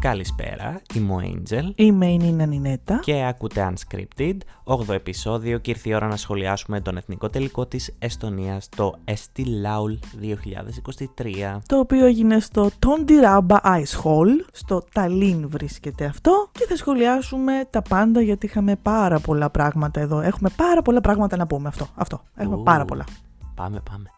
Καλησπέρα, είμαι ο Angel. Είμαι η Νίνα Νινέτα. Και ακούτε Unscripted, 8ο επεισόδιο και ήρθε η ώρα να σχολιάσουμε τον εθνικό τελικό της Εστονίας, το Estilaul 2023. Το οποίο έγινε στο Tondiraba Ice Hall, στο Ταλίν βρίσκεται αυτό και θα σχολιάσουμε τα πάντα γιατί είχαμε πάρα πολλά πράγματα εδώ. Έχουμε πάρα πολλά πράγματα να πούμε αυτό. αυτό. Έχουμε πάρα πολλά. Πάμε, πάμε.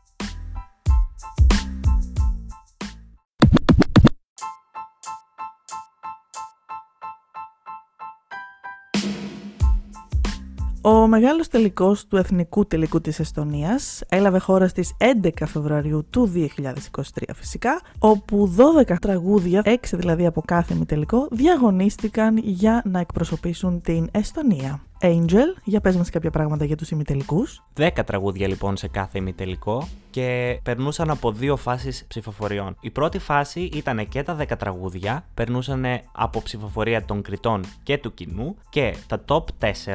Ο μεγάλος τελικός του Εθνικού Τελικού της Εστονίας έλαβε χώρα στις 11 Φεβρουαρίου του 2023 φυσικά, όπου 12 τραγούδια, 6 δηλαδή από κάθε μη τελικό, διαγωνίστηκαν για να εκπροσωπήσουν την Εστονία. Angel, για πες μας κάποια πράγματα για τους ημιτελικούς. 10 τραγούδια λοιπόν σε κάθε ημιτελικό και περνούσαν από δύο φάσεις ψηφοφοριών. Η πρώτη φάση ήταν και τα 10 τραγούδια, περνούσαν από ψηφοφορία των κριτών και του κοινού και τα top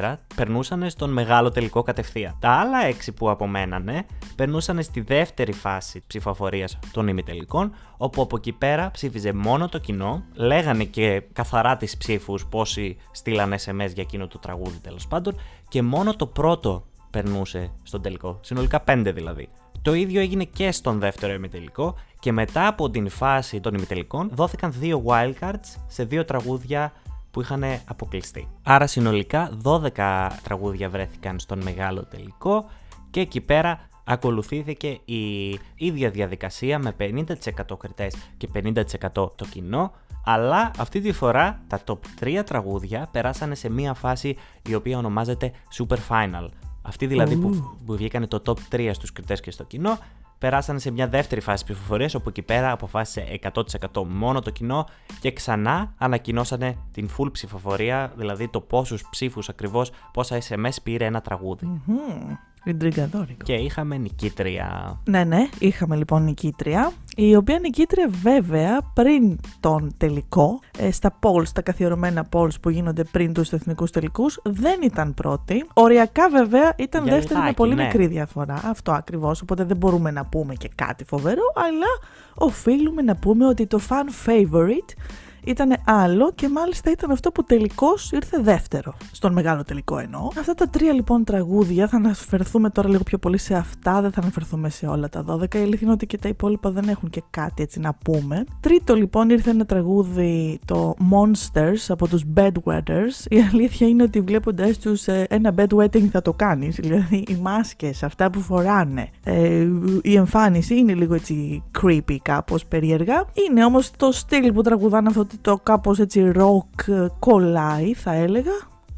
4 περνούσαν στον μεγάλο τελικό κατευθείαν. Τα άλλα 6 που απομένανε περνούσαν στη δεύτερη φάση ψηφοφορίας των ημιτελικών, όπου από εκεί πέρα ψήφιζε μόνο το κοινό, λέγανε και καθαρά τις ψήφους πόσοι στείλαν SMS για εκείνο το τραγούδι τέλος πάντων και μόνο το πρώτο περνούσε στον τελικό, συνολικά 5 δηλαδή. Το ίδιο έγινε και στον δεύτερο ημιτελικό και μετά από την φάση των ημιτελικών δόθηκαν δύο wildcards σε δύο τραγούδια που είχαν αποκλειστεί. Άρα συνολικά 12 τραγούδια βρέθηκαν στον μεγάλο τελικό και εκεί πέρα ακολουθήθηκε η ίδια διαδικασία με 50% κριτές και 50% το κοινό αλλά αυτή τη φορά τα top 3 τραγούδια περάσανε σε μία φάση η οποία ονομάζεται Super Final. Αυτή δηλαδή που, που βγήκανε το top 3 στους κριτές και στο κοινό περάσανε σε μια δεύτερη φάση ψηφοφορίας όπου εκεί πέρα αποφάσισε 100% μόνο το κοινό και ξανά ανακοινώσανε την full ψηφοφορία, δηλαδή το πόσους ψήφους ακριβώς, πόσα SMS πήρε ένα και είχαμε νικήτρια. Ναι, ναι, είχαμε λοιπόν νικήτρια. Η οποία νικήτρια βέβαια πριν τον τελικό, ε, στα polls, τα καθιερωμένα polls που γίνονται πριν τους εθνικούς τελικούς, δεν ήταν πρώτη. Οριακά βέβαια ήταν δεύτερη με πολύ ναι. μικρή διαφορά. Αυτό ακριβώς, οπότε δεν μπορούμε να πούμε και κάτι φοβερό, αλλά οφείλουμε να πούμε ότι το fan favorite ήταν άλλο και μάλιστα ήταν αυτό που τελικώς ήρθε δεύτερο. Στον μεγάλο τελικό εννοώ. Αυτά τα τρία λοιπόν τραγούδια θα αναφερθούμε τώρα λίγο πιο πολύ σε αυτά, δεν θα αναφερθούμε σε όλα τα 12. Η αλήθεια είναι ότι και τα υπόλοιπα δεν έχουν και κάτι έτσι να πούμε. Τρίτο λοιπόν ήρθε ένα τραγούδι, το Monsters από τους Bedwetters. Η αλήθεια είναι ότι βλέποντας τους ε, ένα bedwetting θα το κάνεις. Δηλαδή οι μάσκες, αυτά που φοράνε, ε, η εμφάνιση είναι λίγο έτσι creepy κάπως περίεργα. Είναι όμως το στυλ που τραγουδάνε αυτό το κάπως έτσι rock ε, κολλάει θα έλεγα.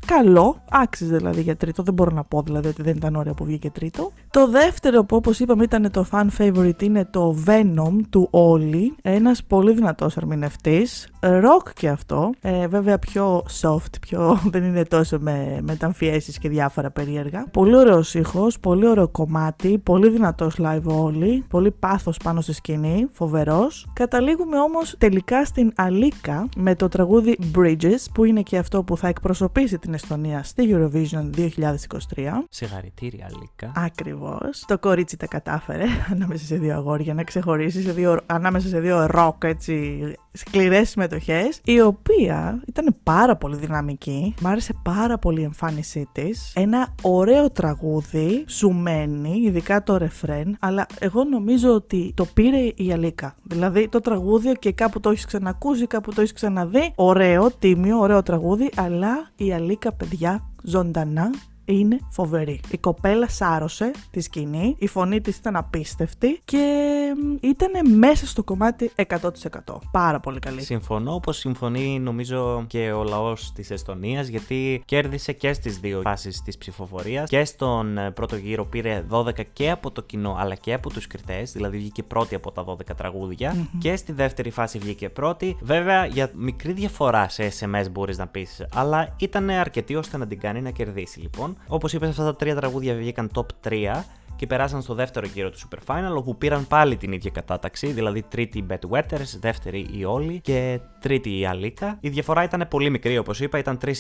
Καλό, άξιζε δηλαδή για τρίτο, δεν μπορώ να πω δηλαδή ότι δεν ήταν ωραίο που βγήκε τρίτο. Το δεύτερο που όπως είπαμε ήταν το fan favorite είναι το Venom του Oli, ένας πολύ δυνατός ερμηνευτής, rock και αυτό, ε, βέβαια πιο soft, πιο δεν είναι τόσο με μεταμφιέσεις και διάφορα περίεργα. Πολύ ωραίος ήχος, πολύ ωραίο κομμάτι, πολύ δυνατός live Oli, πολύ πάθος πάνω στη σκηνή, φοβερός. Καταλήγουμε όμως τελικά στην Αλίκα με το τραγούδι Bridges που είναι και αυτό που θα εκπροσωπήσει την Εστονία στη Eurovision 2023. Συγχαρητήρια, Λίκα. Ακριβώς. Το κορίτσι τα κατάφερε ανάμεσα σε δύο αγόρια να ξεχωρίσεις σε δύο, ανάμεσα σε δύο ροκ έτσι σκληρές συμμετοχές. Η οποία ήταν πάρα πολύ δυναμική. Μ' άρεσε πάρα πολύ η εμφάνισή της. Ένα ωραίο τραγούδι, σου μένει, ειδικά το ρεφρέν. Αλλά εγώ νομίζω ότι το πήρε η Αλίκα. Δηλαδή το τραγούδι και κάπου το έχεις ξανακούσει, κάπου το έχεις ξαναδεί. Ωραίο, τίμιο, ωραίο τραγούδι. Αλλά η Αλίκα παιδιά ζωντανά είναι φοβερή. Η κοπέλα σάρωσε τη σκηνή, η φωνή της ήταν απίστευτη και ήταν μέσα στο κομμάτι 100%. Πάρα πολύ καλή. Συμφωνώ, όπως συμφωνεί νομίζω και ο λαός της Εστονίας, γιατί κέρδισε και στις δύο φάσεις της ψηφοφορίας και στον ε, πρώτο γύρο πήρε 12 και από το κοινό αλλά και από τους κριτές, δηλαδή βγήκε πρώτη από τα 12 τραγουδια και στη δεύτερη φάση βγήκε πρώτη. Βέβαια για μικρή διαφορά σε SMS μπορείς να πεις, αλλά ήταν αρκετή ώστε να την κάνει να κερδίσει λοιπόν. Όπως είπες, αυτά τα τρία τραγούδια βγήκαν top 3 και περάσαν στο δεύτερο γύρο του Super Final, όπου πήραν πάλι την ίδια κατάταξη, δηλαδή τρίτη η Bet Wetters, δεύτερη η Όλη και τρίτη η Αλίκα. Η διαφορά ήταν πολύ μικρή, όπως είπα, ήταν 3.000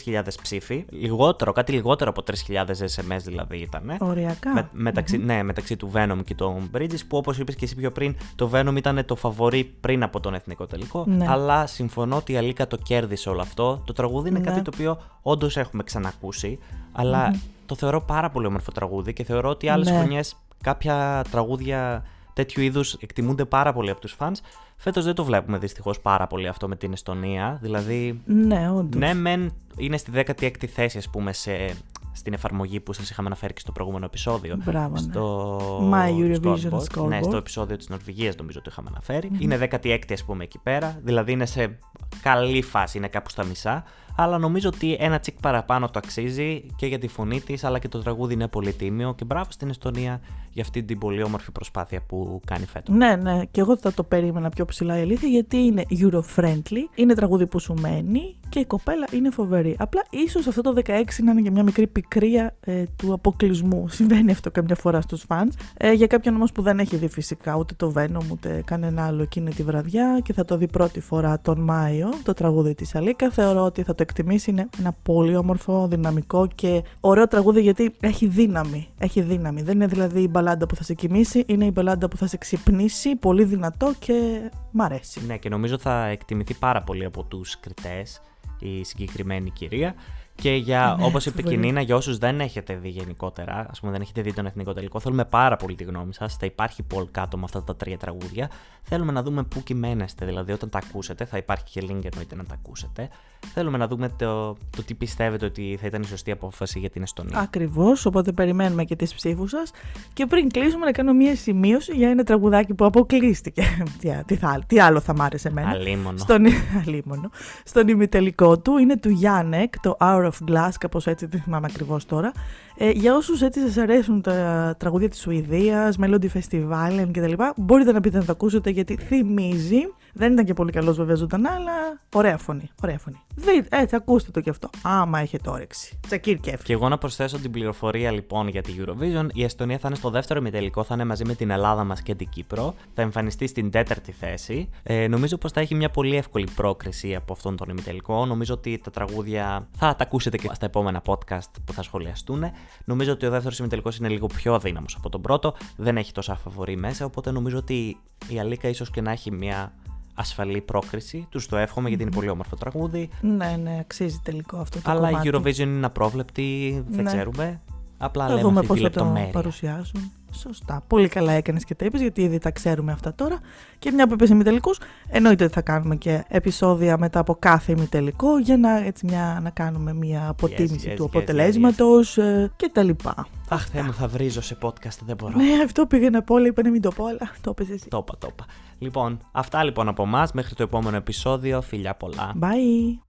ψήφοι. Λιγότερο, κάτι λιγότερο από 3.000 SMS δηλαδή ήταν. Οριακά. Με, μεταξυ Ναι, μεταξύ του Venom και των Bridges, που όπως είπες και εσύ πιο πριν, το Venom ήταν το φαβορή πριν από τον εθνικό τελικό. Ναι. Αλλά συμφωνώ ότι η Αλίκα το κέρδισε όλο αυτό. Το τραγούδι είναι Ναι. κάτι το οποίο όντως έχουμε ξανακούσει, αλλά το θεωρώ πάρα πολύ όμορφο τραγούδι και θεωρώ ότι άλλες Ναι. χρονιές κάποια τραγούδια τέτοιου είδους εκτιμούνται πάρα πολύ από τους fans. Φέτος δεν το βλέπουμε δυστυχώς πάρα πολύ αυτό με την Εστονία. Δηλαδή, Ναι, όντως. ναι, μεν είναι στη 16η θέση, ας πούμε, σε, στην εφαρμογή που σας είχαμε αναφέρει και στο προηγούμενο επεισόδιο. Μπράβο, ναι. Στο My Eurovision scoreboard. Ναι, scoreboard. στο επεισόδιο της Νορβηγίας νομίζω το είχαμε αναφέρει. Είναι 16η, ας πούμε, εκεί πέρα. Δηλαδή είναι σε καλή φάση, είναι κάπου στα μισά. Αλλά νομίζω ότι ένα τσικ παραπάνω το αξίζει και για τη φωνή της, αλλά και το τραγούδι είναι πολύ τίμιο. Και μπράβο στην Εστονία για αυτή την πολύ όμορφη προσπάθεια που κάνει φέτος. Ναι, ναι, και εγώ θα το περίμενα πιο ψηλά η αλήθεια γιατί είναι Euro-friendly, είναι τραγούδι που σου μένει και η κοπέλα είναι φοβερή. Απλά ίσως αυτό το 16 να είναι και μια μικρή πικρία ε, του αποκλεισμού. Συμβαίνει αυτό καμιά φορά στους fans. Ε, για κάποιον όμως που δεν έχει δει φυσικά ούτε το Venom ούτε κανένα άλλο εκείνη τη βραδιά και θα το δει πρώτη φορά τον Μάιο, το τραγούδι της Αλίκα, θεωρώ ότι θα το εκτιμήσει. Είναι ένα πολύ όμορφο, δυναμικό και ωραίο τραγούδι γιατί έχει δύναμη. Έχει δύναμη. Δεν είναι δηλαδή η μπαλάντα που θα σε κοιμήσει, είναι η μπαλάντα που θα σε ξυπνήσει, πολύ δυνατό και μ' αρέσει. Ναι, και νομίζω θα εκτιμηθεί πάρα πολύ από τους κριτές η συγκεκριμένη κυρία. Και για, Ναι, όπως είπε και η φοβερή. Νίνα, για όσους δεν έχετε δει γενικότερα, ας πούμε δεν έχετε δει τον εθνικό τελικό, θέλουμε πάρα πολύ τη γνώμη σας. Θα υπάρχει poll κάτω με αυτά τα τρία τραγούδια. Θέλουμε να δούμε πού κυμαίνεστε, δηλαδή όταν τα ακούσετε, θα υπάρχει και link εννοείται να τα ακούσετε. Θέλουμε να δούμε το, το τι πιστεύετε ότι θα ήταν η σωστή απόφαση για την Εστονία. Ακριβώς, οπότε περιμένουμε και τις ψήφους σας. Και πριν κλείσουμε, να κάνω μία σημείωση για ένα τραγουδάκι που αποκλείστηκε. τι, τι, θα, τι άλλο θα μ' άρεσε εμένα. Αλίμονο. Στον, αλίμονο. Στον ημιτελικό του είναι του Γιάννεκ, το Hour of Glass, κάπως έτσι δεν θυμάμαι ακριβώς τώρα. Ε, για όσους έτσι σας αρέσουν τα τραγούδια της Σουηδίας, Melody Festival κτλ. Μπορείτε να πείτε να το ακούσετε γιατί θυμίζει. Δεν ήταν και πολύ καλός βέβαια ζωντανά, αλλά ωραία φωνή. Ωραία φωνή. Δείτε, έτσι ακούστε το κι αυτό. Άμα έχετε όρεξη. Τσακίρ και Και εγώ να προσθέσω την πληροφορία λοιπόν για τη Eurovision. Η Εστονία θα είναι στο δεύτερο ημιτελικό, θα είναι μαζί με την Ελλάδα μας και την Κύπρο. Θα εμφανιστεί στην τέταρτη θέση. Ε, νομίζω πως θα έχει μια πολύ εύκολη πρόκριση από αυτόν τον ημιτελικό. Νομίζω ότι τα τραγούδια θα τα ακούσετε και στα επόμενα podcast που θα σχολιαστούν. Νομίζω ότι ο δεύτερος ημιτελικός είναι λίγο πιο αδύναμος από τον πρώτο. Δεν έχει τόσα φαβορή μέσα. Οπότε νομίζω ότι η Αλίκα ίσως και να έχει μια ασφαλή πρόκριση. Τους το εύχομαι γιατί είναι πολύ όμορφο τραγούδι. Ναι, ναι, αξίζει τελικό αυτό το Αλλά η κομμάτι. Eurovision είναι απρόβλεπτη, δεν Ναι. ξέρουμε. Απλά Θα λέμε δούμε αυτή πώς τη θα το λεπτομέρεια. παρουσιάσουν. Σωστά. Πολύ καλά έκανες και τα είπες, γιατί ήδη τα ξέρουμε αυτά τώρα. Και μια που είπες ημιτελικούς, εννοείται ότι θα κάνουμε και επεισόδια μετά από κάθε ημιτελικό για να, έτσι, μια, να κάνουμε μια αποτίμηση yes, του yes, αποτελέσματος ε, και τα λοιπά. Αχ, Θεέ μου, θα βρίζω σε podcast, δεν μπορώ. Ναι, αυτό πήγε να πω, αλλά είπα να μην το πω, αλλά το είπες εσύ. Το είπα, το είπα. Λοιπόν, αυτά λοιπόν από εμάς. Μέχρι το επόμενο επεισόδιο. Φιλιά πολλά. Bye!